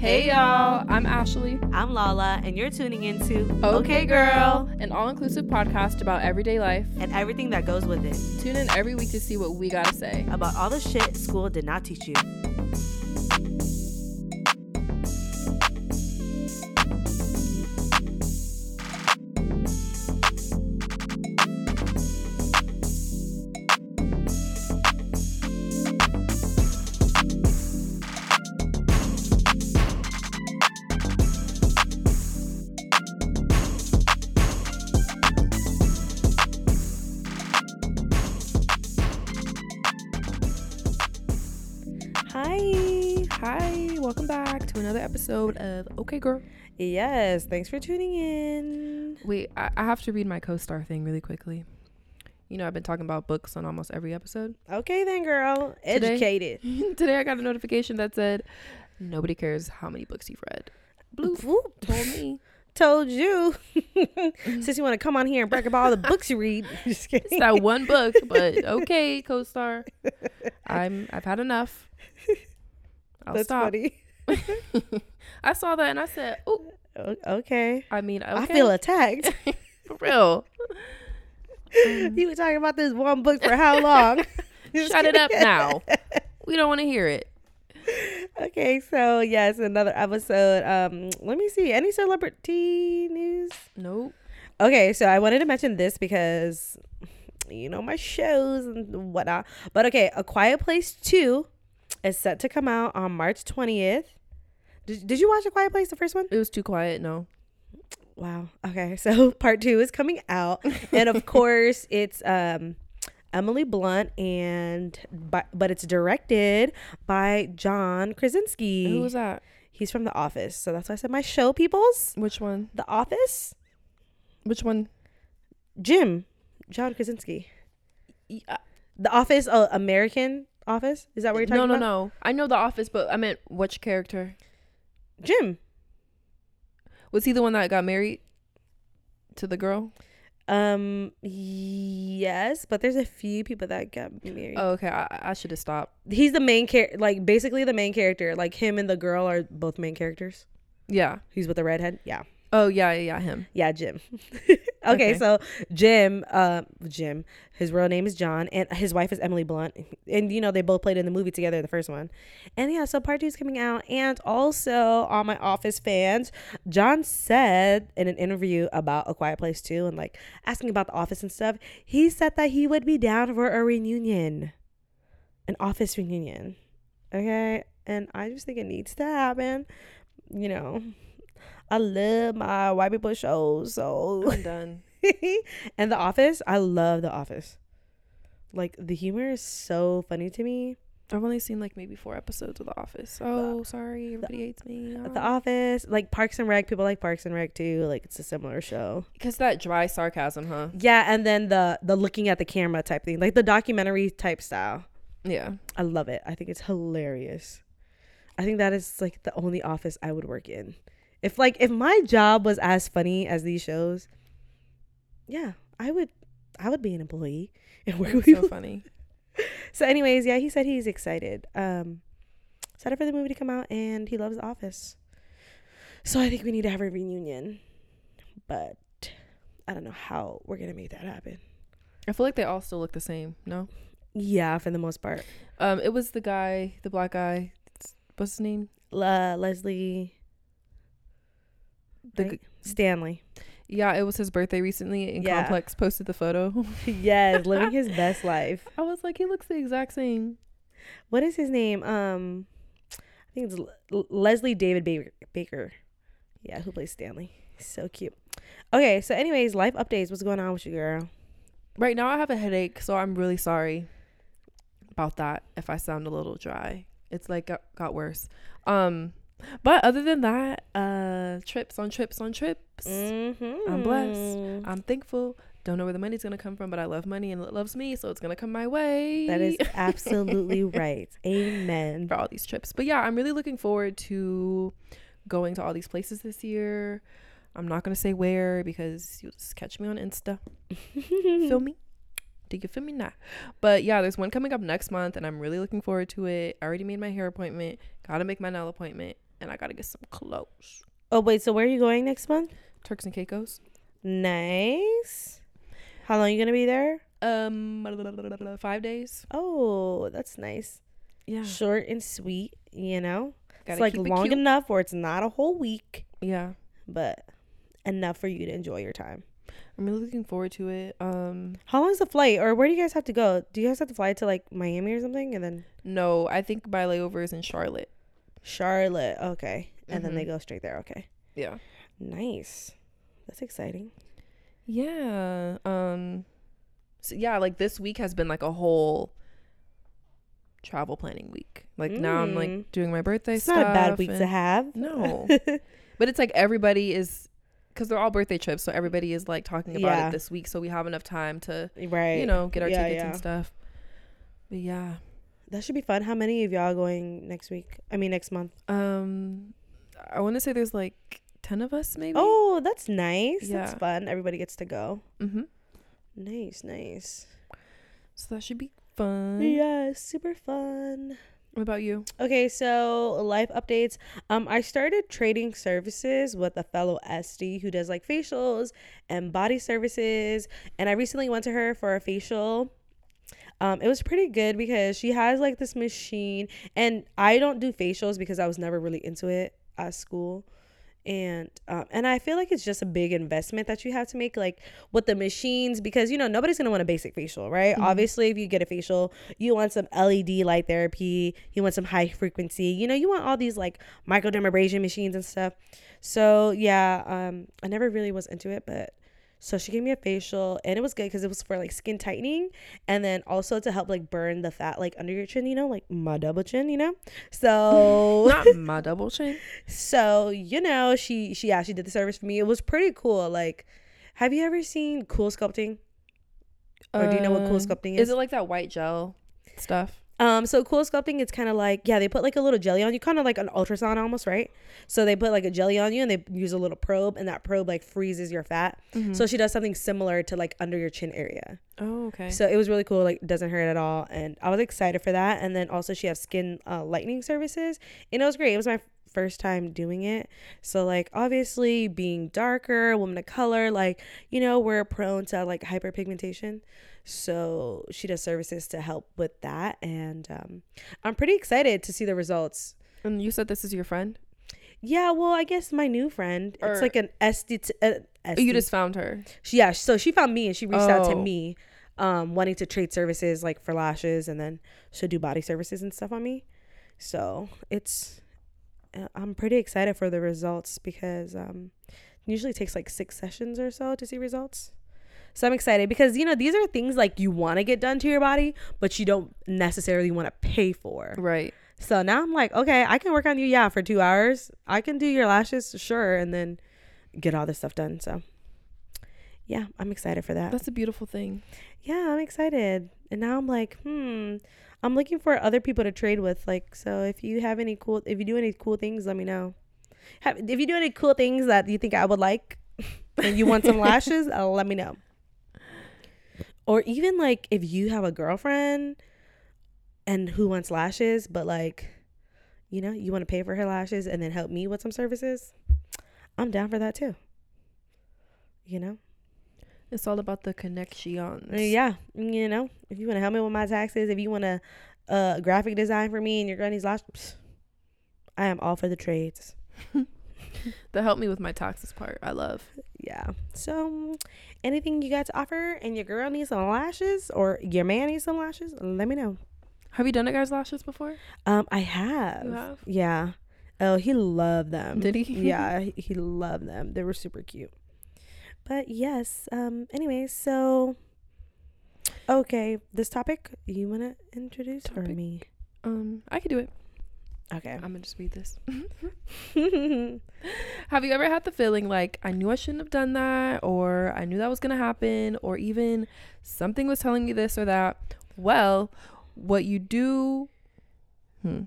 Hey y'all, I'm Ashley. I'm Lala, and you're tuning into Okay, Girl, an all inclusive podcast about everyday life. and everything that goes with it Tune in every week to see what we gotta say. about all the shit school did not teach you. Episode of Okay Girl. Yes, thanks for tuning in. Wait, I, I have to read my co star thing really quickly. You know, I've been talking about books on almost every episode. Okay, then, girl. Today- Educated. Today I got a notification that said, Nobody cares how many books you've read. Blue told me. Told you. Since you want to come on here and brag about all the books you read. Just kidding. It's that one book, but okay, co star. I'm I've had enough. I'll That's stop. funny. I saw that and I said, "Oh, Okay. I mean, okay, I feel attacked. for real. you were talking about this one book for how long? Shut it up now. We don't want to hear it. Okay, so yes, another episode. Um, let me see. Any celebrity news? Nope. Okay, so I wanted to mention this because you know my shows and whatnot. But okay, A Quiet Place Two is set to come out on March twentieth. Did, did you watch A Quiet Place, the first one? It was too quiet. No. Wow. Okay, so part two is coming out, and of course it's um Emily Blunt and but but it's directed by John Krasinski. Who was that? He's from The Office, so that's why I said my show, peoples. Which one? The Office. Which one? Jim, John Krasinski. Yeah. The Office, uh, American Office. Is that what you're talking about? No, no, no. I know The Office, but I meant which character? Jim. Was he the one that got married to the girl? Um. Yes, but there's a few people that got married. Oh, okay. I, I should have stopped. He's the main character. Like basically the main character. Like him and the girl are both main characters. Yeah. He's with the redhead. Yeah. Oh, yeah, yeah, yeah. Him. Yeah, Jim. okay, Okay. so Jim, uh, Jim, his real name is John, and his wife is Emily Blunt, and you know they both played in the movie together, the first one, and yeah, so part two is coming out, and also all my Office fans, John said in an interview about A Quiet Place Two, and like asking about the Office and stuff, he said that he would be down for a reunion, an Office reunion, okay, and I just think it needs to happen, you know. I love my white people shows. So I'm done. and The Office, I love The Office. Like the humor is so funny to me. I've only seen like maybe four episodes of The Office. Oh, sorry. Everybody hates me. The Office, like Parks and Rec, people like Parks and Rec too. Like it's a similar show. Because that dry sarcasm, huh? Yeah, and then the the looking at the camera type thing, like the documentary type style. Yeah. I love it. I think it's hilarious. I think that is like the only office I would work in. If like if my job was as funny as these shows, yeah, I would I would be an employee and work with so funny. So anyways, yeah, he said he's excited. Um excited for the movie to come out and he loves The Office. So I think we need to have a reunion. But I don't know how we're gonna make that happen. I feel like they all still look the same. No. Yeah, for the most part. Um, it was the guy, the black guy. What's his name? La Leslie The right? Stanley. Yeah, it was his birthday recently, and Yeah. Complex posted the photo. yes, living his best life. I was like, he looks the exact same. What is his name? Um, I think it's L- Leslie David Baker. Baker. Yeah, who plays Stanley? So cute. Okay, so anyways, life updates. What's going on with you, girl? Right now, I have a headache, so I'm really sorry about that. If I sound a little dry, it's like got, got worse. Um, but other than that, uh, trips on trips on trips. Mm-hmm. I'm blessed. I'm thankful. Don't know where the money's gonna come from, but I love money and it loves me, so it's gonna come my way. That is absolutely right. Amen. for all these trips. But yeah, I'm really looking forward to going to all these places this year. I'm not gonna say where because you'll just catch me on Insta. feel me? Do you feel me now? But yeah, there's one coming up next month, and I'm really looking forward to it. I already made my hair appointment. Gotta make my nail appointment. And I gotta get some clothes. Oh wait, so where are you going next month? Turks and Caicos. Nice. How long are you gonna be there? Um, five days. Oh, that's nice. Yeah, Short and sweet, you know. gotta it's like it long cute. enough where it's not a whole week, Yeah, but enough for you to enjoy your time. I'm really looking forward to it. Um, How long is the flight, or where do you guys have to go? Do you guys have to fly to like Miami or something, and then no, I think my layover is in Charlotte. Charlotte? Okay, and then they Mhm. go straight there. Okay, Yeah. nice. That's exciting. Yeah. Um. So yeah, like this week has been like a whole travel planning week. Like now I'm Mm. like doing my birthday so. It's stuff. not a bad week to have. No. But it's like everybody is because they're all birthday trips, so everybody is like talking about Yeah. it this week, so we have enough time to right. you know get our Yeah, tickets yeah. and stuff. But yeah, That should be fun. How many of y'all going next week? I mean, next month. um, I want to say there's like ten of us maybe. Oh, that's nice. Yeah. That's fun. Everybody gets to go. mm-hmm. Nice, nice. So that should be fun. Yeah, super fun. What about you? Okay, so life updates. Um, I started trading services with a fellow SD who does like facials and body services, and I recently went to her for a facial. Um, it was pretty good because she has like this machine, and I don't do facials because I was never really into it at school. And um, and I feel like it's just a big investment that you have to make, like with the machines, because you know nobody's gonna want a basic facial, right? Mhm. Obviously, if you get a facial, you want some LED light therapy, you want some high frequency, you know, you want all these like microdermabrasion machines and stuff. So yeah, um, I never really was into it, but so she gave me a facial and it was good because it was for like skin tightening and then also to help like burn the fat like under your chin, you know, like my double chin, you know. So Not my double chin. so you know she she she did the service for me. It was pretty cool. Like, have you ever seen Cool Sculpting? Or do you know what cool Um, sculpting Is is? it like that white gel stuff? Um, so cool sculpting, it's kind of like yeah, they put like a little jelly on you, kind of like an ultrasound almost, right? So they put like a jelly on you, and they use a little probe, and that probe like freezes your fat. Mm-hmm. So she does something similar to like under your chin area. oh, okay. So it was really cool. Like doesn't hurt at all, and I was excited for that. And then also she has skin uh, lightening services, and it was great. It was my first time doing it. So like obviously being darker, woman of color, like you know we're prone to like hyperpigmentation. So she does services to help with that, and um, I'm pretty excited to see the results. and you said this is your friend? Yeah, well, I guess my new friend. Or- it's like an SD. Uh, Oh, you just found her. She, yeah, so she found me and she reached out to Oh. me, um, wanting to trade services like for lashes, and then she'll do body services and stuff on me. So it's, I'm pretty excited for the results because um, it usually takes like six sessions or so to see results. So I'm excited because you know these are things like you want to get done to your body, but you don't necessarily want to pay for. Right. So now I'm like, okay, I can work on you, yeah, for two hours. I can do your lashes, sure, and then get all this stuff done. So yeah, I'm excited for that. That's a beautiful thing. Yeah, I'm excited. And now I'm like, hmm, I'm looking for other people to trade with. Like, so if you have any cool, if you do any cool things, let me know. Have, if you do any cool things that you think I would like, and you want some lashes, uh, let me know. Or even like if you have a girlfriend and who wants lashes, but like, you know, you want to pay for her lashes and then help me with some services, I'm down for that too. You know. It's all about the connections. Uh, Yeah, you know, if you want to help me with my taxes, if you want to uh graphic design for me and you're granny's last, psst, I am all for the trades. That help me with my taxes part. I love. Yeah. So, anything you got to offer, and your girl needs some lashes, or your man needs some lashes, let me know. Have you done a guy's lashes before? Um, I have. You have? Yeah. Oh, he loved them. Did he? yeah, he loved them. They were super cute. But yes. Um. Anyway, so. Okay, this topic you wanna introduce or me? Um, I could do it. Okay. I'm gonna just read this. Have you ever had the feeling like I knew I shouldn't have done that, or I knew that was gonna happen, or even something was telling me this or that? Well, what you do. Hmm.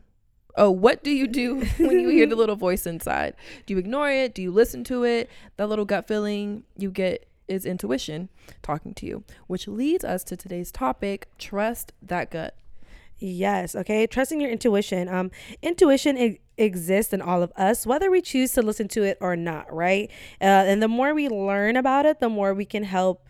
Oh, what do you do when you hear the little voice inside? Do you ignore it? Do you listen to it? That little gut feeling you get is intuition talking to you, which leads us to today's topic trust that gut. Yes. Okay. Trusting your intuition. Um, intuition. It, exists in all of us, whether we choose to listen to it or not, right? Uh, and the more we learn about it, the more we can help.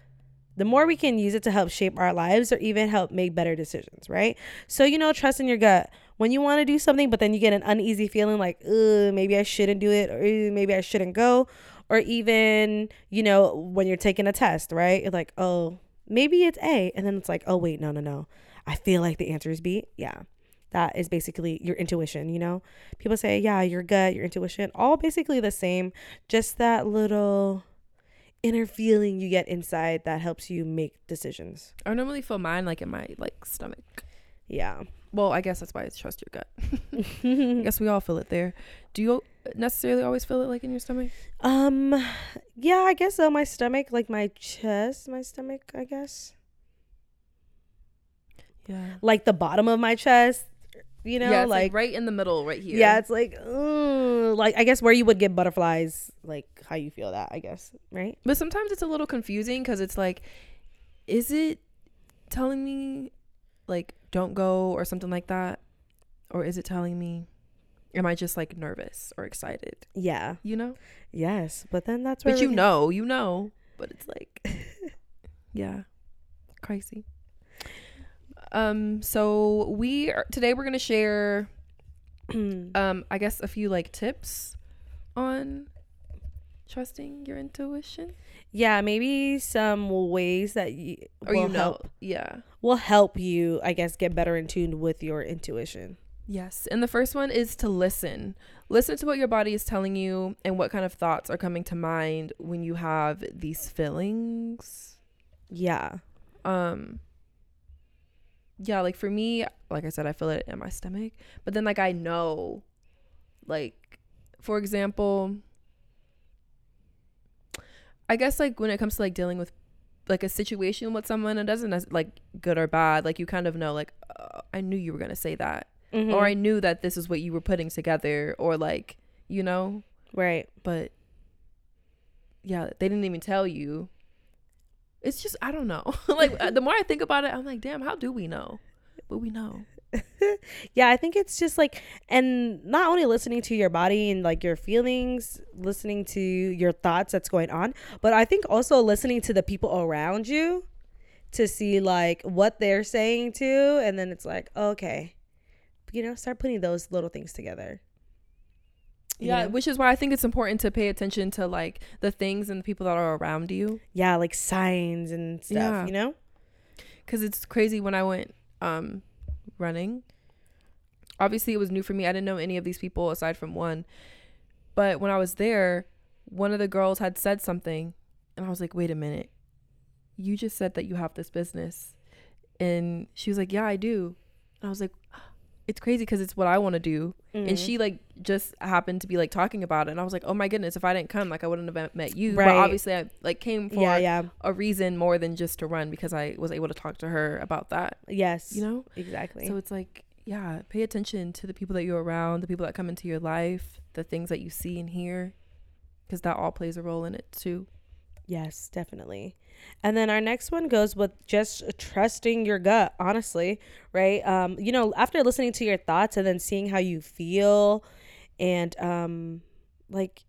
The more we can use it to help shape our lives or even help make better decisions, right? So, you know, trust in your gut. When you want to do something, but then you get an uneasy feeling like, maybe I shouldn't do it, or maybe I shouldn't go, or even, you know, when you're taking a test, right? You're like, oh, maybe it's A. And then it's like, oh, wait, no, no, no. I feel like the answer is B. Yeah that is basically your intuition, you know? People say, yeah, your gut, your intuition, all basically the same, just that little inner feeling you get inside that helps you make decisions. I normally feel mine like in my like stomach. Yeah. Well, I guess that's why it's trust your gut. I guess we all feel it there. Do you necessarily always feel it like in your stomach? Um yeah, I guess so. My stomach, like my chest, my stomach, I guess. Yeah. Like the bottom of my chest, you know, yeah, like, like, right in the middle, right here. yeah, it's like, uh, like I guess where you would get butterflies, like how you feel that, I guess, right? But sometimes it's a little confusing because it's like, is it telling me like don't go or something like that, or is it telling me, am I just like nervous or excited? Yeah, You know. yes, but then that's where But you can- know, you know. But it's like, yeah, crazy. Um. So we are today. We're gonna share, um, I guess a few like tips on trusting your intuition. Yeah, maybe some ways that you Or will you know, help yeah. will help you, I guess, get better in tune with your intuition. Yes. And the first one is to listen. Listen to what your body is telling you and what kind of thoughts are coming to mind when you have these feelings. Yeah, Um yeah, like for me, like I said, I feel it in my stomach. But then like I know like for example, I guess like when it comes to like dealing with like a situation with someone, it doesn't like good or bad. Like you kind of know, like uh, I knew you were gonna say that, Mhm. or I knew that this is what you were putting together, or like you know. right. But yeah, they didn't even tell you. It's just I don't know. like uh, the more I think about it, I'm like, damn, how do we know? But we know. yeah, I think it's just like, and not only listening to your body and like your feelings, listening to your thoughts that's going on, but I think also listening to the people around you to see like what they're saying too. And then it's like, okay, you know, start putting those little things together. Yeah, know? which is why I think it's important to pay attention to like the things and the people that are around you. Yeah, like signs and stuff, Yeah. you know? Cause it's crazy when I went um running. Obviously, it was new for me. I didn't know any of these people aside from one. But when I was there, one of the girls had said something, and I was like, "Wait a minute, you just said that you have this business," and she was like, "Yeah, I do." And I was like, "It's crazy because it's what I want to do." And Mhm. she like just happened to be like talking about it, and I was like, "Oh my goodness, if I didn't come, like I wouldn't have met you." Right. But obviously, I like came for yeah, yeah. a reason more than just to run because I was able to talk to her about that. Yes. You know. Exactly. So it's like, yeah, pay attention to the people that you're around, the people that come into your life, the things that you see and hear, because that all plays a role in it too. Yes, definitely. And then our next one goes with just trusting your gut, honestly, right? Um, you know, after listening to your thoughts and then seeing how you feel and um like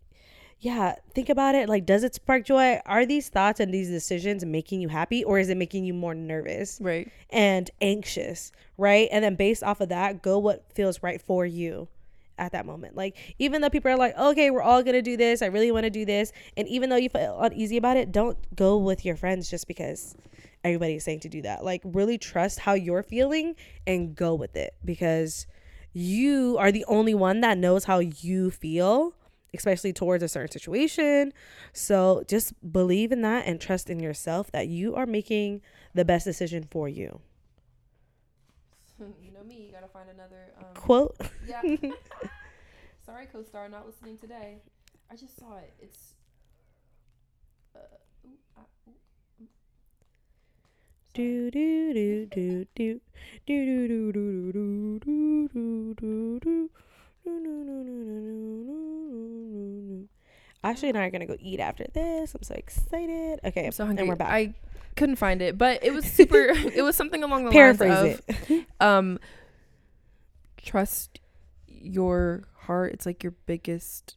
yeah, think about it. Like, does it spark joy? Are these thoughts and these decisions making you happy or is it making you more nervous Right. and anxious, right? And then based off of that, go what feels right for you at that moment. Like, even though people are like, okay, we're all gonna do this, I really wanna do this. And even though you feel uneasy about it, don't go with your friends just because everybody's saying to do that. Like, really trust how you're feeling and go with it because you are the only one that knows how you feel. Especially towards a certain situation. So just believe in that and trust in yourself that you are making the best decision for you. know me, you gotta find another. Um, Quote. yeah. Sorry, co-star, not listening today. I just saw it. It's. Uh, ooh, ah, ooh, mm. Do Sorry. do do do do do do do do do do do do do. Ashley and I are gonna go eat after this. I'm so excited. Okay, I'm so hungry. and we're back. I couldn't find it, but it was super. it was something along the Paraphrase lines of it. um trust your heart. It's like your biggest,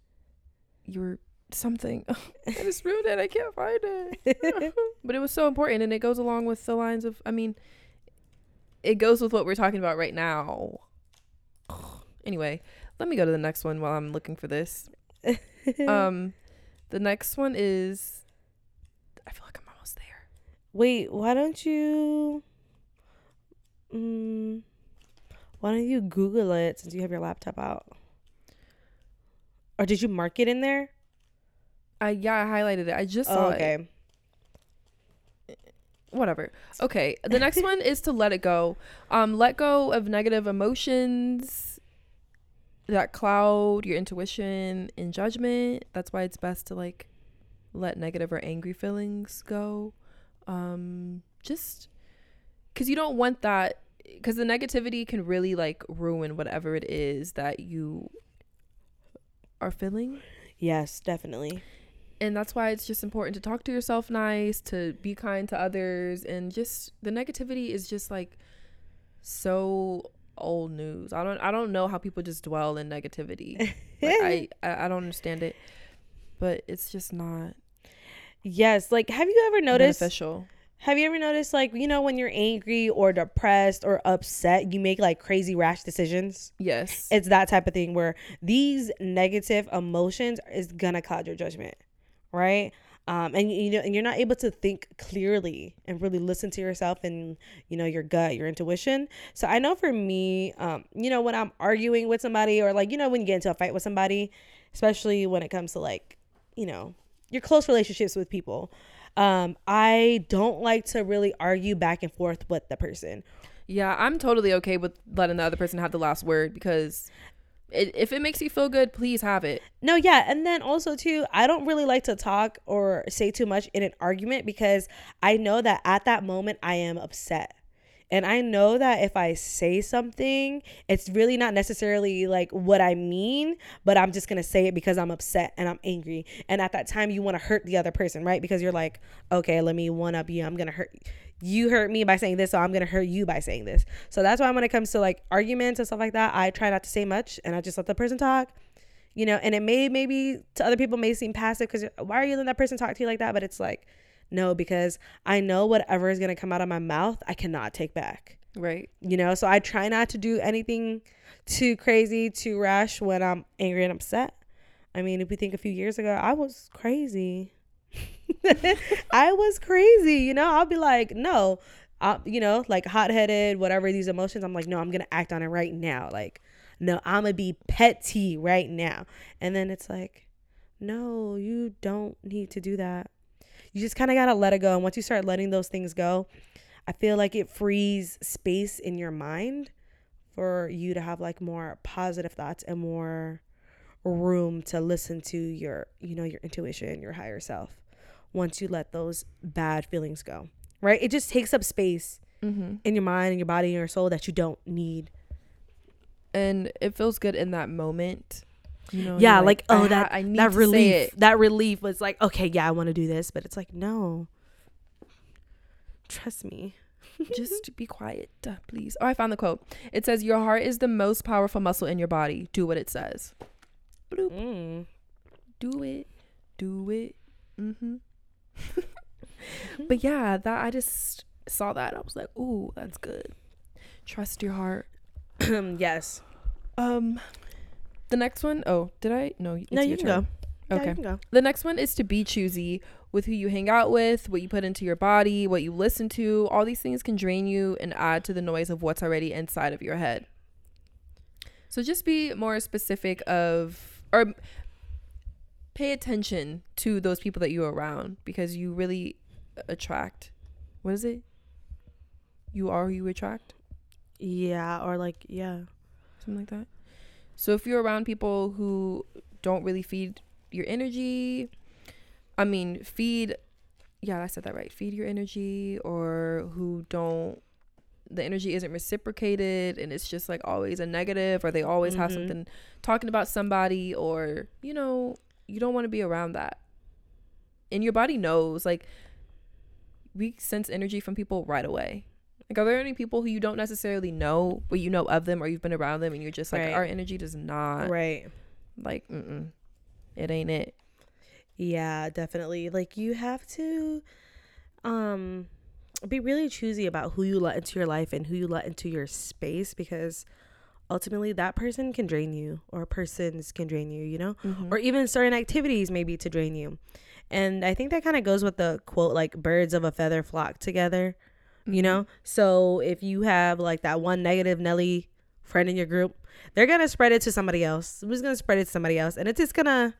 your something. I just ruined it. I can't find it. but it was so important, and it goes along with the lines of. I mean, it goes with what we're talking about right now. Anyway, let me go to the next one while I'm looking for this. Um, the next one is. I feel like I'm almost there. Wait, why don't you? Mm, why don't you Google it since you have your laptop out? Or did you mark it in there? I yeah, I highlighted it. I just saw Oh, it. okay. whatever. Okay. The next one is to let it go. Um, let go of negative emotions that cloud your intuition and judgment. That's why it's best to like let negative or angry feelings go. Um, just because you don't want that because the negativity can really like ruin whatever it is that you are feeling Yes, definitely. and that's why it's just important to talk to yourself nice to be kind to others and just the negativity is just like so old news i don't i don't know how people just dwell in negativity like, I, I don't understand it but it's just not yes, like have you ever noticed? beneficial Have you ever noticed, like you know, when you're angry or depressed or upset, you make like crazy rash decisions? yes It's that type of thing where these negative emotions is gonna cloud your judgment, right? Um, and you know, and you're not able to think clearly and really listen to yourself and you know your gut, your intuition. So I know for me, um, you know, when I'm arguing with somebody or like you know when you get into a fight with somebody, especially when it comes to like, you know, your close relationships with people. Um, I don't like to really argue back and forth with the person yeah i'm totally okay with letting the other person have the last word because if it makes you feel good please have it No, yeah. And then also, too, I don't really like to talk or say too much in an argument because I know that at that moment I am upset. And I know that if I say something, it's really not necessarily like what I mean, but I'm just to say it because I'm upset and I'm angry. And at that time, you want to hurt the other person, right? Because you're like, okay, let me one up you. I'm to hurt you hurt me by saying this, so I'm gonna hurt you by saying this. So that's why when it comes to like arguments and stuff like that, I try not to say much and I just let the person talk you know? And it may maybe to other people may seem passive because why are you letting that person talk to you like that? But it's like no because i know whatever is going to come out of my mouth i cannot take back. Right. You know? So i try not to do anything too crazy too rash when i'm angry and upset. I mean if we think a few years ago i was crazy i was crazy you know? I'll be like no I, you know like hot-headed whatever these emotions. I'm like no i'm gonna act on it right now. Like no i'm gonna be petty right now. And then it's like no you don't need to do that. You just kind of gotta let it go. And once you start letting those things go i feel like it frees space in your mind for you to have like more positive thoughts and more room to listen to your you know your intuition your higher self once you let those bad feelings go right? It just takes up space mm-hmm. in your mind and your body and your soul that you don't need. And it feels good in that moment you know yeah like, I oh that I need that relief that relief was like okay yeah i want to do this but it's like no. Trust me. Just be quiet please. Oh i found the quote. It says your heart is the most powerful muscle in your body. Do what it says. Bloop. mm. do it. Do it. Mm-hmm but yeah that i just saw that i was like ooh that's good. Trust your heart. Yes. Um the next one oh did i? No it's no your you can turn. go Yeah, okay. you can go. The next one is to be choosy with who you hang out with, what you put into your body, what you listen to. All these things can drain you and add to the noise of what's already inside of your head. So just be more specific of or pay attention to those people that you're around because you really attract. What is it? You are who you attract, yeah or like yeah something like that. So if you're around people who don't really feed your energy, I mean, feed, yeah, I said that right. Feed your energy, or who don't, the energy isn't reciprocated and it's just like always a negative, or they always have Mhm. something talking about somebody, or, you know, you don't want to be around that. And your body knows, like, we sense energy from people right away. Like, are there any people who you don't necessarily know, but you know of them, or you've been around them, and you're just like, Right. our energy does not right. like, mm-mm, it ain't it. Yeah, definitely. Like you have to um be really choosy about who you let into your life and who you let into your space because ultimately that person can drain you or persons can drain you, you know? Mhm. Or even certain activities maybe to drain you. And I think that kind of goes with the quote like birds of a feather flock together, you know? So if you have like that one negative Nelly friend in your group, they're going to spread it to somebody else. Who's going to spread it to somebody else? And it's just going to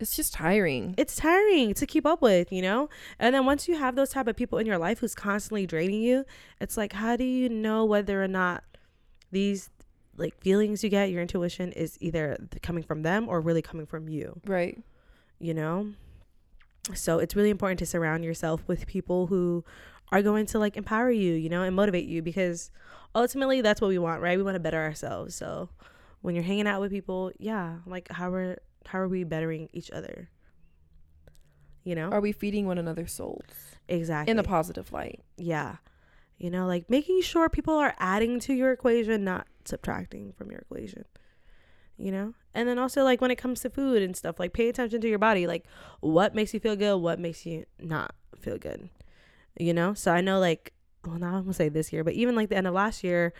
it's just tiring. it's tiring to keep up with you know and then once you have those type of people in your life who's constantly draining you it's like how do you know whether or not these like feelings you get your intuition is either coming from them or really coming from you. Right. you know? So it's really important to surround yourself with people who are going to like empower you you know and motivate you because ultimately that's what we want right? We want to better ourselves. So when you're hanging out with people yeah like how are how are we bettering each other? You know? Are we feeding one another souls? Exactly in a positive light? yeah. You know like making sure people are adding to your equation not subtracting from your equation you know? And then also like when it comes to food and stuff like pay attention to your body like what makes you feel good what makes you not feel good you know? So i know like well now i'm gonna say this year but even like the end of last year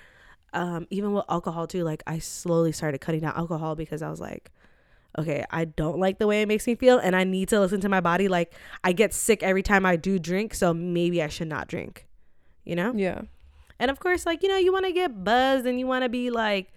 um even with alcohol too like i slowly started cutting down alcohol because i was like okay i don't like the way it makes me feel and i need to listen to my body. Like i get sick every time i do drink so maybe i should not drink you know? Yeah. And of course, like, you know, you want to get buzzed and you want to be like,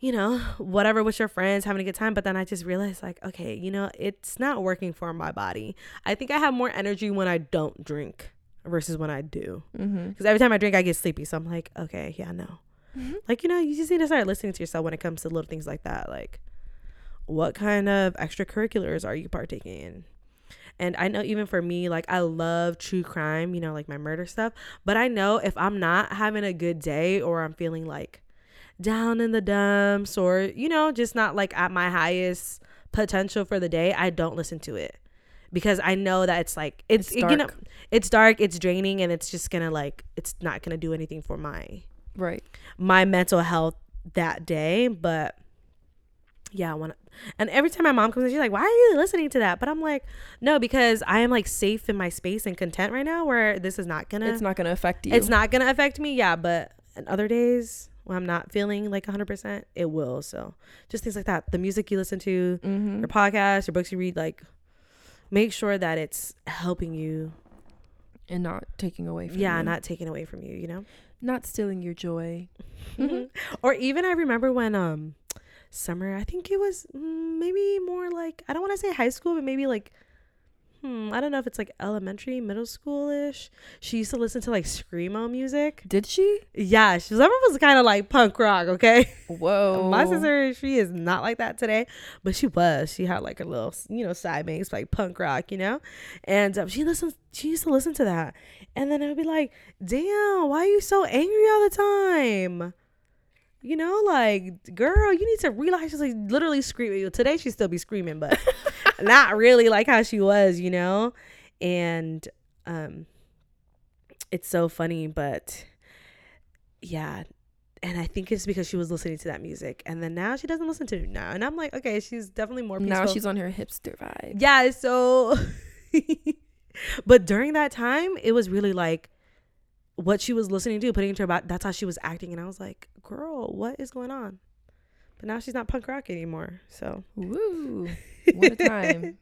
you know, whatever with your friends, having a good time. But then I just realized, like, okay, you know, it's not working for my body. I think I have more energy when I don't drink versus when I do. Mm-hmm. Because every time I drink, I get sleepy. So I'm like, okay, yeah, no. Mhm. Like, you know, you just need to start listening to yourself when it comes to little things like that. Like, what kind of extracurriculars are you partaking in? And I know even for me, like I love true crime, you know, like my murder stuff. But I know if I'm not having a good day or I'm feeling like down in the dumps or, you know, just not like at my highest potential for the day, I don't listen to it. Because I know that it's like it's, It's you know it's dark, it's draining and it's just gonna like it's not gonna do anything for my Right. my mental health that day. But yeah, when and every time my mom comes in, she's like, "Why are you listening to that?" But I'm like, "No, because I am like safe in my space and content right now, where this is not gonna It's not gonna affect you. it's not gonna affect me." Yeah, but on other days when I'm not feeling like 100, percent it will. So just things like that. The music you listen to, Mm-hmm. your podcast, your books you read, like make sure that it's helping you. And not taking away from you. Yeah, you. not taking away from you. You know. not stealing your joy. or even I remember when um summer, I think it was mm, maybe more like I don't want to say high school, but maybe like hmm, I don't know if it's like elementary, middle schoolish. She used to listen to like screamo music. Did she? Yeah, she summer was kind of like punk rock. Okay, Whoa. my sister she is not like that today, but she was. She had like a little you know side makes like punk rock, you know, and um, she listens. She used to listen to that, and then it would be like, damn, why are you so angry all the time? You know, like, girl, you need to realize She's like literally screaming. Today she'd still be screaming, but not really like how she was, you know? And um it's so funny, but yeah. And I think it's because she was listening to that music. And then now she doesn't listen to it now. And I'm like, okay, she's definitely more peaceful. now she's on her hipster vibe. Yeah, so but during that time, it was really like what she was listening to, putting into her body. That's how she was acting, and I was like, "Girl, what is going on?" But now she's not punk rock anymore. So Woo. What a time.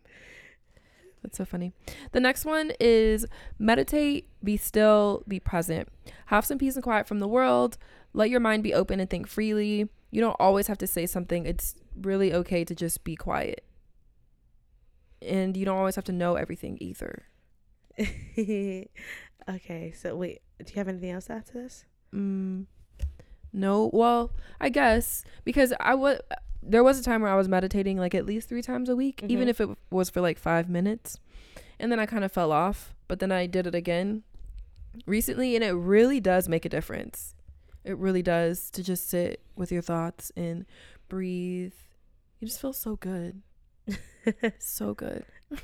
That's so funny. The next one is meditate, be still, be present. Have some peace and quiet from the world. Let your mind be open and think freely. You don't always have to say something. It's really okay to just be quiet. And you don't always have to know everything either. okay, so wait, do you have anything else to add to this? Mm, no, well, I guess because I was there was a time where I was meditating like at least three times a week, even Mhm. if it was for like five minutes, and then I kind of fell off. But then I did it again recently, and it really does make a difference. It really does to just sit with your thoughts and breathe. You just feel so good, so good.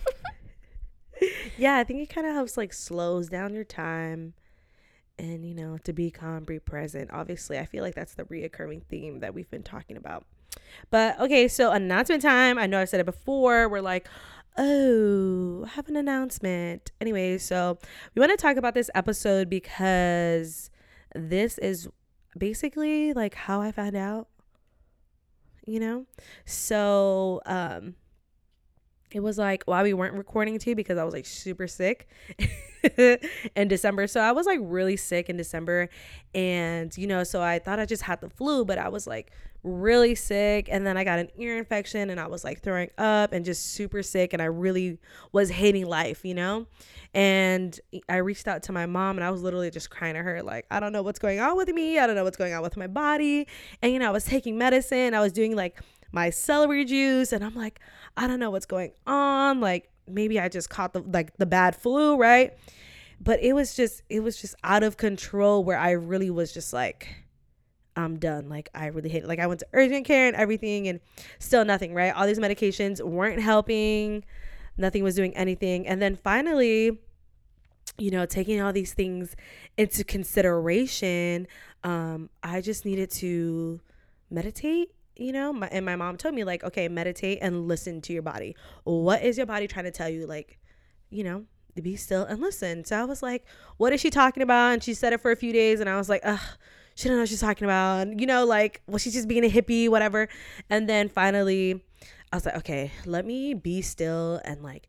yeah, I think it kind of helps like slows down your time and you know to be calm be present. Obviously i feel like that's the reoccurring theme that we've been talking about. But okay so announcement time. I know i've said it before. We're like oh I have an announcement. Anyway so we want to talk about this episode because this is basically like how i found out you know? So um it was like why we weren't recording too because I was like super sick in December. So I was like really sick in December. And, you know, so I thought I just had the flu, but I was like really sick. And then I got an ear infection and I was like throwing up and just super sick. And I really was hating life, you know? And I reached out to my mom and I was literally just crying to her, like, I don't know what's going on with me. I don't know what's going on with my body. And, you know, I was taking medicine. I was doing like my celery juice. And I'm like, I don't know what's going on. Like maybe I just caught the like the bad flu, right? But it was just it was just out of control where I really was just like I'm done. Like I really hate it. Like I went to urgent care and everything and still nothing, right? All these medications weren't helping. Nothing was doing anything. And then finally, you know, taking all these things into consideration, um, I just needed to meditate you know my, and my mom told me like okay meditate and listen to your body. What is your body trying to tell you? Like you know be still and listen. So i was like what is she talking about? And she said it for a few days and i was like ugh she don't know what she's talking about. And, you know like well she's just being a hippie whatever. And then finally i was like okay let me be still and like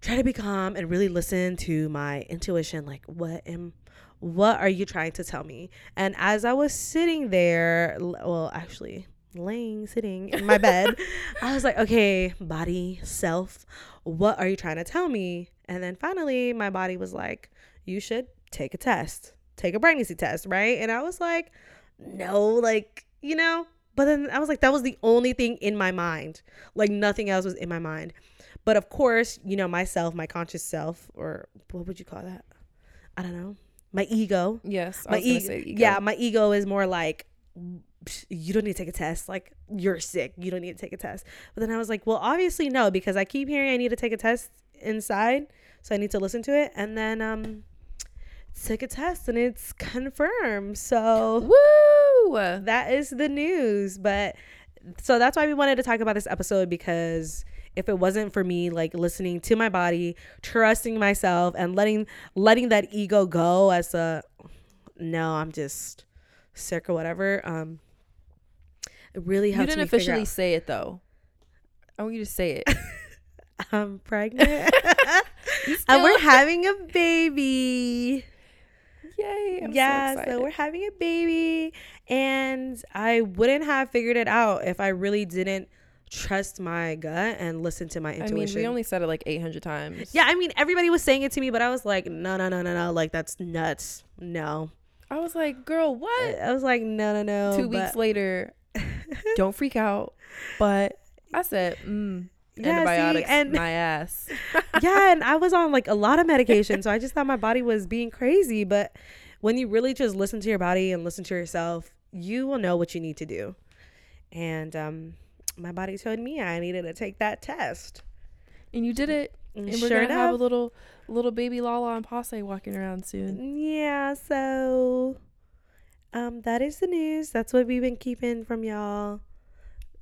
try to be calm and really listen to my intuition. Like what am what are you trying to tell me? And as i was sitting there well actually laying, sitting in my bed, I was like, okay, body, self, what are you trying to tell me? And then finally, my body was like, you should take a test, take a pregnancy test, right? And I was like, no, like, you know, but then I was like, that was the only thing in my mind. Like, nothing else was in my mind. But of course, you know, myself, my conscious self, or what would you call that? I don't know. My ego. Yes. My e- ego. Yeah, my ego is more like you don't need to take a test. Like, you're sick. You don't need to take a test. But then I was like, well, obviously, no, because I keep hearing I need to take a test inside. So I need to listen to it. And then, um, took a test and it's confirmed. So, woo! That is the news. But so that's why we wanted to talk about this episode because if it wasn't for me like listening to my body trusting myself and letting letting that ego go as a no i'm just sick or whatever. Um, it really helped. You didn't officially say it though. I want you to say it. I'm pregnant, and we're having a baby. Yay! I'm yeah, so, so, we're having a baby, and I wouldn't have figured it out if I really didn't trust my gut and listen to my intuition. I mean, we only said it like 800 times. Yeah, I mean, everybody was saying it to me, but I was like, no, no, no, no, no, like that's nuts. No, I was like, girl, what? I was like, no, no, no. Two weeks later, don't freak out. But I said, mm, yeah, antibiotics, see, and my ass. yeah, and I was on like a lot of medication, so I just thought my body was being crazy. But when you really just listen to your body and listen to yourself, you will know what you need to do. And um, my body told me I needed to take that test, and you did it. And, and we're sure gonna enough, have a little little baby Lala and Passe walking around soon. Yeah, so um that is the news. That's what we've been keeping from y'all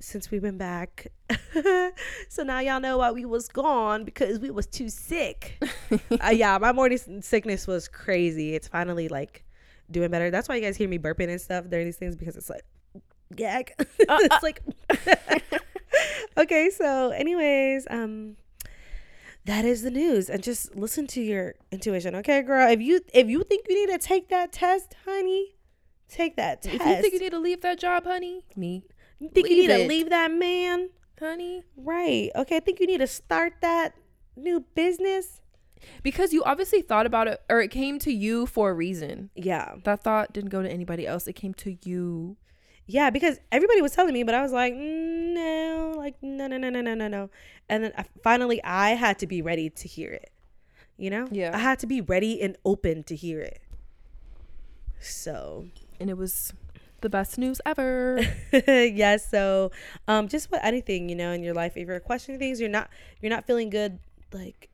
since we've been back. so now y'all know why we was gone because we was too sick. uh, yeah, my morning sickness was crazy. It's finally like doing better. That's why you guys hear me burping and stuff during these things because it's like gag. Uh, it's uh. like okay. So, anyways, um, that is the news and just listen to your intuition okay girl if you if you think you need to take that test honey take that test if you think you need to leave that job honey me. You think you need it. to leave that man? Honey. Right. Okay i think you need to start that new business. Because you obviously thought about it or it came to you for a reason. Yeah. That thought didn't go to anybody else. It came to you. Yeah, because everybody was telling me, but I was like, no, like no, no, no, no, no, no, no. And then I, finally, I had to be ready to hear it. You know, yeah, I had to be ready and open to hear it. So, and it was the best news ever. yeah. So, um, just what anything you know in your life, if you're questioning things, you're not, you're not feeling good, like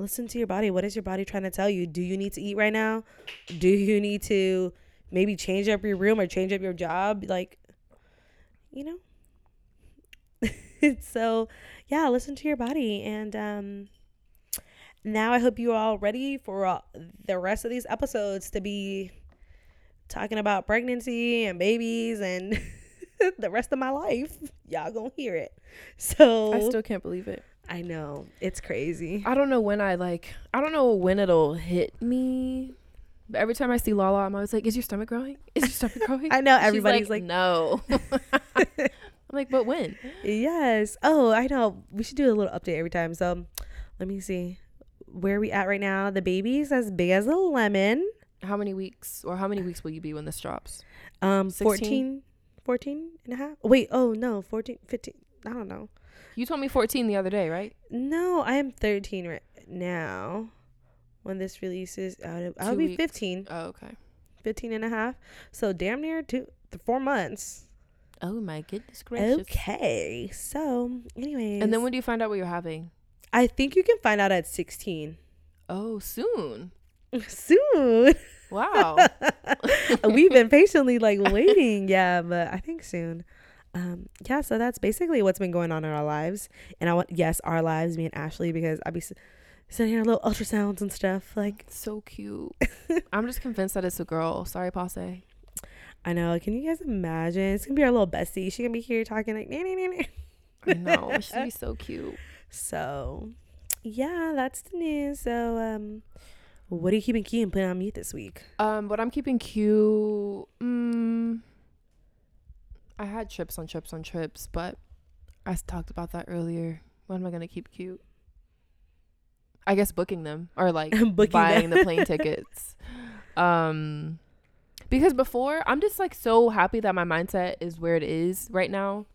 listen to your body. What is your body trying to tell you? Do you need to eat right now? Do you need to maybe change up your room or change up your job? Like, you know? so, yeah, listen to your body. And um, now I hope you're all ready for uh, the rest of these episodes to be talking about pregnancy and babies and the rest of my life. Y'all gonna hear it. So I still can't believe it. I know it's crazy. I don't know when I like. I don't know when it'll hit me. But every time I see Lala, I'm always like, "Is your stomach growing? Is your stomach growing?" I know everybody's like, "No." I'm like, "But when?" yes. Oh, I know. We should do a little update every time. So let me see where are we at right now. The baby's as big as a lemon. How many weeks or how many weeks will you be when this drops? Um, 16? 14, 14 and a half. Wait, oh no, 14, 15. I don't know. You told me 14 the other day, right? No, I am 13 right now. When this releases, I'll, I'll be weeks. 15, Oh, okay. 15 and a half. So damn near two, th- four months. Oh my goodness gracious. Okay. So, anyways. And then when do you find out what you're having? I think you can find out at 16. Oh, soon. Soon. Wow. We've been patiently like waiting. Yeah, but I think soon. Um, yeah, so that's basically what's been going on in our lives. And I want, yes, our lives, me and Ashley, because I'd be s- sitting here little ultrasounds and stuff. Like, so cute. I'm just convinced that it's a girl. Sorry, Passe. I know. Can you guys imagine? It's gonna be our little bestie. She gonna be here talking like, nah, nah, nah, nah. I know. She'd be so cute. So, yeah, that's the news. So, um, what are you keeping key and putting on mute this week? Um, but I'm keeping cute. Mm, I had trips on trips on trips, but I talked about that earlier. What am I gonna keep cute? I guess booking them or like buying them. the plane tickets. Um, because before I'm just like so happy that my mindset is where it is right now.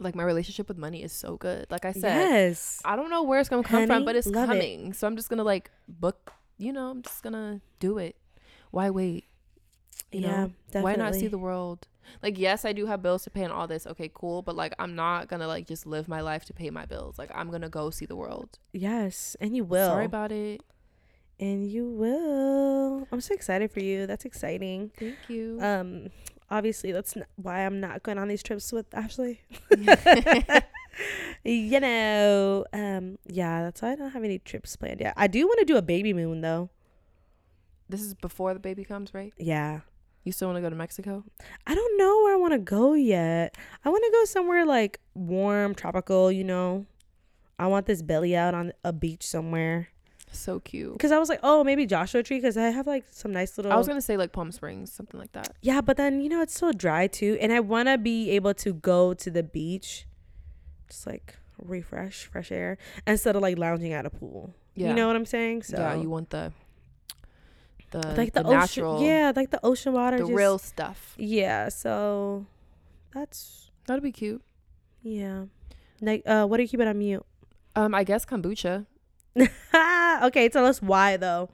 Like my relationship with money is so good. Like I said, Yes. I don't know where it's gonna come Honey, from, but it's love it. coming. So I'm just gonna like book. You know, I'm just gonna do it. Why wait? You yeah, know, definitely. Why not see the world? Like, yes, I do have bills to pay and all this. Okay, cool. But like, I'm not gonna like just live my life to pay my bills. Like, I'm gonna go see the world. Yes, and you will. Sorry about it. and you will. I'm so excited for you. That's exciting. Thank you. Um, obviously that's why I'm not going on these trips with Ashley. you know, um, yeah, that's why I don't have any trips planned yet. I do want to do a baby moon though. this is before the baby comes, right? Yeah. You still want to go to Mexico? I don't know where I want to go yet. I want to go somewhere like warm, tropical, you know. I want this belly out on a beach somewhere. So cute. Because I was like, oh, maybe Joshua Tree, because I have like some nice little. I was gonna say like Palm Springs, something like that. Yeah, but then you know it's so dry too, and I want to be able to go to the beach, just like refresh, fresh air, instead of like lounging at a pool. Yeah. You know what I'm saying? So yeah, you want the the, like the, the ocean, natural, yeah, like the ocean water, the just- real stuff. Yeah, so that's That'd be cute. yeah. Like, uh, what are you keeping on mute? Um, I guess kombucha. okay, tell us why though.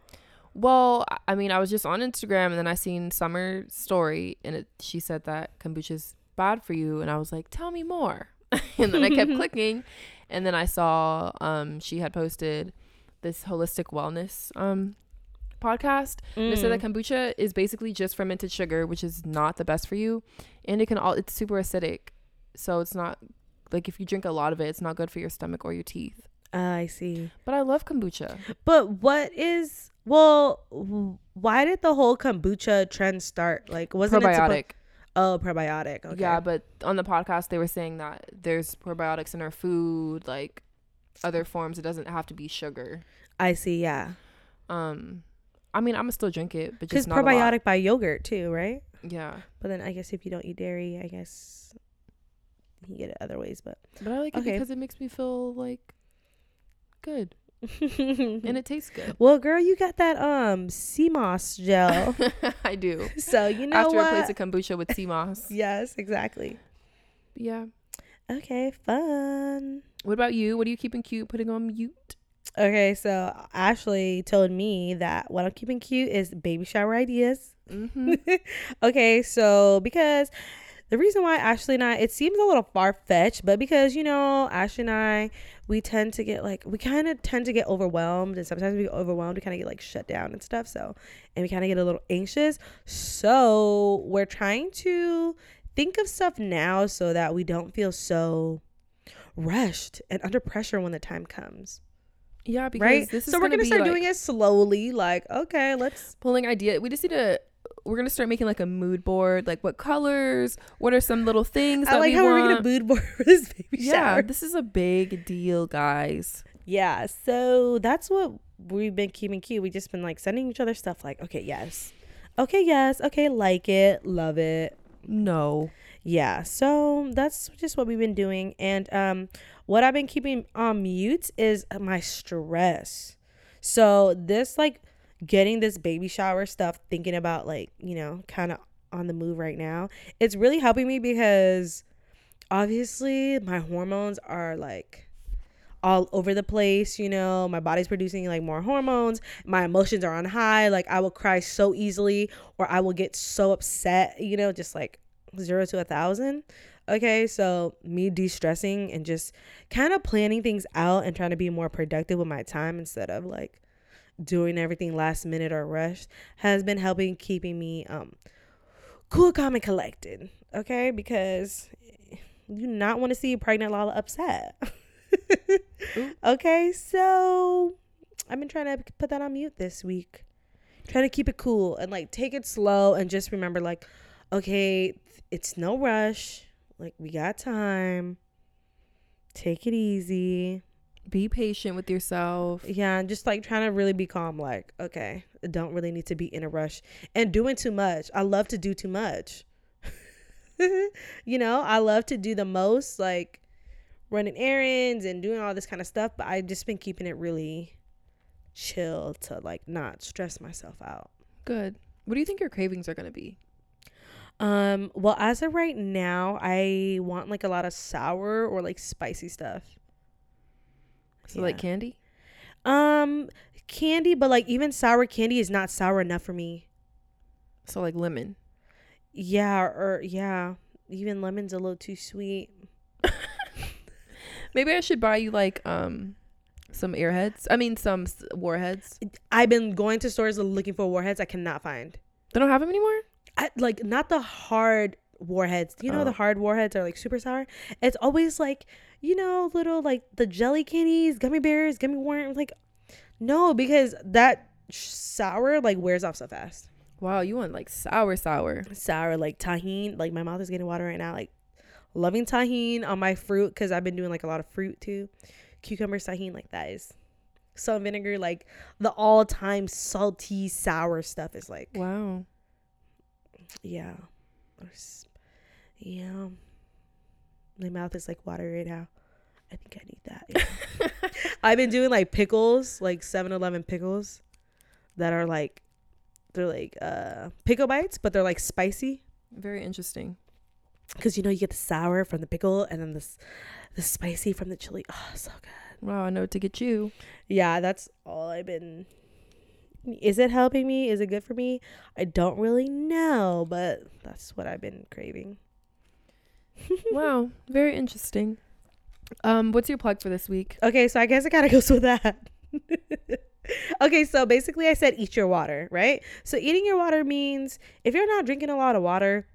Well, I- I mean, I was just on Instagram and then I seen Summer's story and it, she said that kombucha's bad for you and I was like, "Tell me more." and then I kept clicking and then I saw um she had posted this holistic wellness um podcast. And it said that Mm. kombucha is basically just fermented sugar, which is not the best for you and it can all it's super acidic. So it's not like if you drink a lot of it, it's not good for your stomach or your teeth. Ah, I see. But I love kombucha. But what is well? Why did the whole kombucha trend start? Like, wasn't it suppo- Probiotic. Oh, probiotic. Okay. Yeah, but on the podcast they were saying that there's probiotics in our food, like other forms. It doesn't have to be sugar. I see. Yeah, Um, I mean, I'm gonna still drink it, but just not probiotic. probiotic by yogurt too, right? Yeah, But then I guess if you don't eat dairy, I guess you get it other ways. But but I like Okay. it because it makes me feel like good and it tastes good. well, girl, you got that um sea moss gel, I do. so you know After what? I replace the kombucha with sea moss. yes, exactly. Yeah. Okay, fun. What about you? What are you keeping cute? Putting on mute? Okay, so Ashley told me that what I'm keeping cute is baby shower ideas. Mm-hmm. okay, so because the reason why Ashley and I, it seems a little far fetched, but because you know, Ashley and I, we tend to get like we kind of tend to get overwhelmed and sometimes we get overwhelmed we kind of get like shut down and stuff so and we kind of get a little anxious so we're trying to think of stuff now so that we don't feel so rushed and under pressure when the time comes Yeah, because right this is so we're gonna start like, doing it slowly like okay let's pulling idea. We just need to. We're gonna start making like a mood board. Like what colors? What are some little things i like we how we're want? making a mood board for this baby yeah, shower this is a big deal, guys. Yeah, so that's what we've been keeping cute. We just been like sending each other stuff like, okay, yes. Okay, yes. Okay, like it, love it. No. Yeah, so that's just what we've been doing. And um what I've been keeping on mute is my stress. So this like getting this baby shower stuff, thinking about like, you know, kind of on the move right now, it's really helping me because obviously my hormones are like all over the place, you know, my body's producing like more hormones, my emotions are on high, like I will cry so easily or I will get so upset, you know, just like zero to a thousand. Okay, so me de stressing and just kind of planning things out and trying to be more productive with my time instead of like doing everything last minute or rushed has been helping keeping me um cool, calm, and collected. Okay, because you do not want to see pregnant Lala upset. okay, so I've been trying to put that on mute this week. Trying to keep it cool and like take it slow and just remember like, okay, it's no rush. Like we got time. Take it easy. Be patient with yourself. Yeah, and just like trying to really be calm. Like, okay, I don't really need to be in a rush and doing too much. I love to do too much. you know, I love to do the most, like running errands and doing all this kind of stuff. But I've just been keeping it really chill to like not stress myself out. Good. What do you think your cravings are gonna be? Um, well, as of right now, I want like a lot of sour or like spicy stuff. So like candy? Um, candy, but like even sour candy is not sour enough for me. So like lemon. Yeah, or yeah, even lemon's a little too sweet. Maybe I should buy you like um some airheads. I mean some s- warheads. I've been going to stores looking for warheads I cannot find. They don't have them anymore? I like not the hard warheads. You know Oh. the uh-huh. hard warheads are like super sour. It's always like, you know, little like the jelly candies, gummy bears, gummy worms like no, because that sour like wears off so fast. Wow, you want like sour sour. Sour like Tajín, like my mouth is getting water right now like loving Tajín on my fruit cuz I've been doing like a lot of fruit too. Cucumber Tajín like that is salt and vinegar like the all-time salty sour stuff is like Wow. Yeah. Yeah. My mouth is like water right now. I think I need that. yeah. I've been doing like pickles, like 7-Eleven pickles that are like they're like uh pickle bites, but they're like spicy Very interesting. cuz you know you get the sour from the pickle and then this the spicy from the chili. Oh, so good. Wow, I know what to get you. Yeah, that's all I've been Is it helping me? Is it good for me? I don't really know, but that's what I've been craving. wow, very interesting. Um, what's your plug for this week? Okay, so I guess it kind of goes with that. okay, so basically, I said eat your water, right? So eating your water means if you're not drinking a lot of water,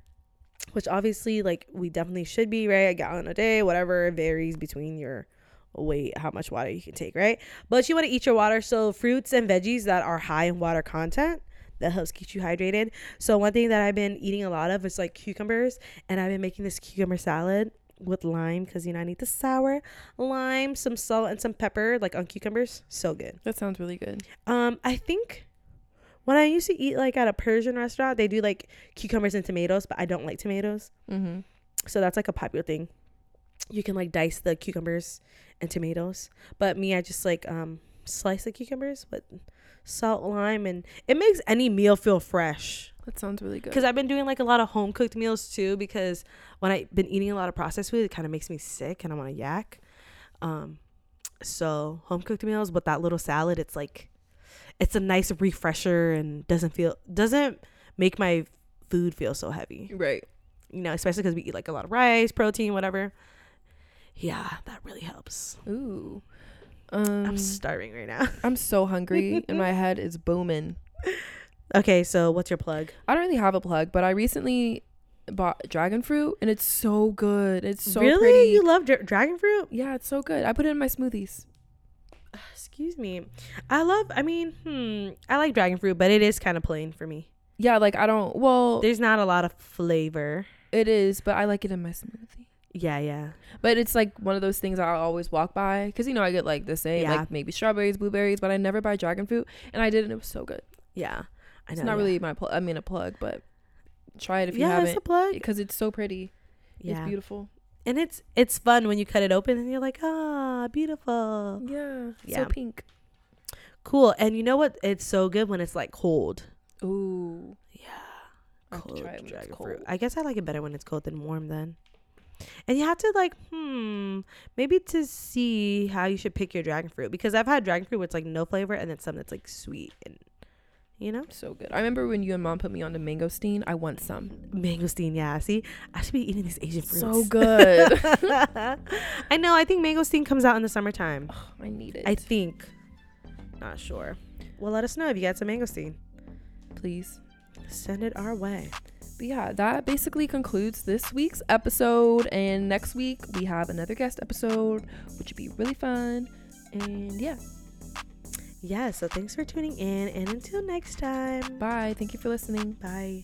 which obviously, like, we definitely should be, right? A gallon a day, whatever, varies between your weight, how much water you can take, right? But you want to eat your water. So, fruits and veggies that are high in water content. That helps keep you hydrated. So one thing that I've been eating a lot of is like cucumbers, and I've been making this cucumber salad with lime because you know I need the sour lime, some salt, and some pepper like on cucumbers. So good. That sounds really good. Um, I think when I used to eat like at a Persian restaurant, they do like cucumbers and tomatoes, but I don't like tomatoes, Mm-hmm. so that's like a popular thing. You can like dice the cucumbers and tomatoes, but me, I just like um slice the cucumbers with salt, lime, and it makes any meal feel fresh. That sounds really good. Because I've been doing like a lot of home cooked meals too. Because when I've been eating a lot of processed food, it kind of makes me sick and I want to yak. Um, so home cooked meals with that little salad, it's like, it's a nice refresher and doesn't feel doesn't make my food feel so heavy. Right. You know, especially because we eat like a lot of rice, protein, whatever. Yeah, that really helps. Ooh. Um, I'm starving right now. I'm so hungry and my head is booming. Okay, so what's your plug? I don't really have a plug, but I recently bought dragon fruit and it's so good. It's so really? pretty. You love dra- dragon fruit? yeah, it's so good. I put it in my smoothies. Excuse me. I love. I mean, hmm. I like dragon fruit, but it is kind of plain for me. Yeah, like I don't. Well, There's not a lot of flavor. it is, but I like it in my smoothie. Yeah, yeah. But it's like one of those things I always walk by because you know I get like the same, Yeah. like maybe strawberries, blueberries, but I never buy dragon fruit, and I did, and it was so good. Yeah. I It's know, not yeah. really my, pl- I mean, a plug, but try it if you yeah, it's haven't a plug. because it's so pretty. Yeah. It's beautiful. and it's it's fun when you cut it open and you're like, ah, beautiful. Yeah, Yeah. so pink. Cool. And you know what? It's so good when it's like cold. Ooh, Yeah. I have to try it when it's cold. I guess I like it better when it's cold than warm then. And you have to like, hmm, maybe to see how you should pick your dragon fruit because I've had dragon fruit with like no flavor and then some that's like sweet and you know? so good. I remember when you and mom put me on the mango mangosteen. I want some. mango Mangosteen, yeah. See, I should be eating these Asian fruits. So good. I know. I think mango mangosteen comes out in the summertime. I need it. I think. Not sure. Well, let us know if you got some mango mangosteen. please. Send it our way. But yeah, that basically concludes this week's episode. And next week we have another guest episode, which would be really fun. And yeah, Yeah, so thanks for tuning in. And until next time, bye. Thank you for listening. bye.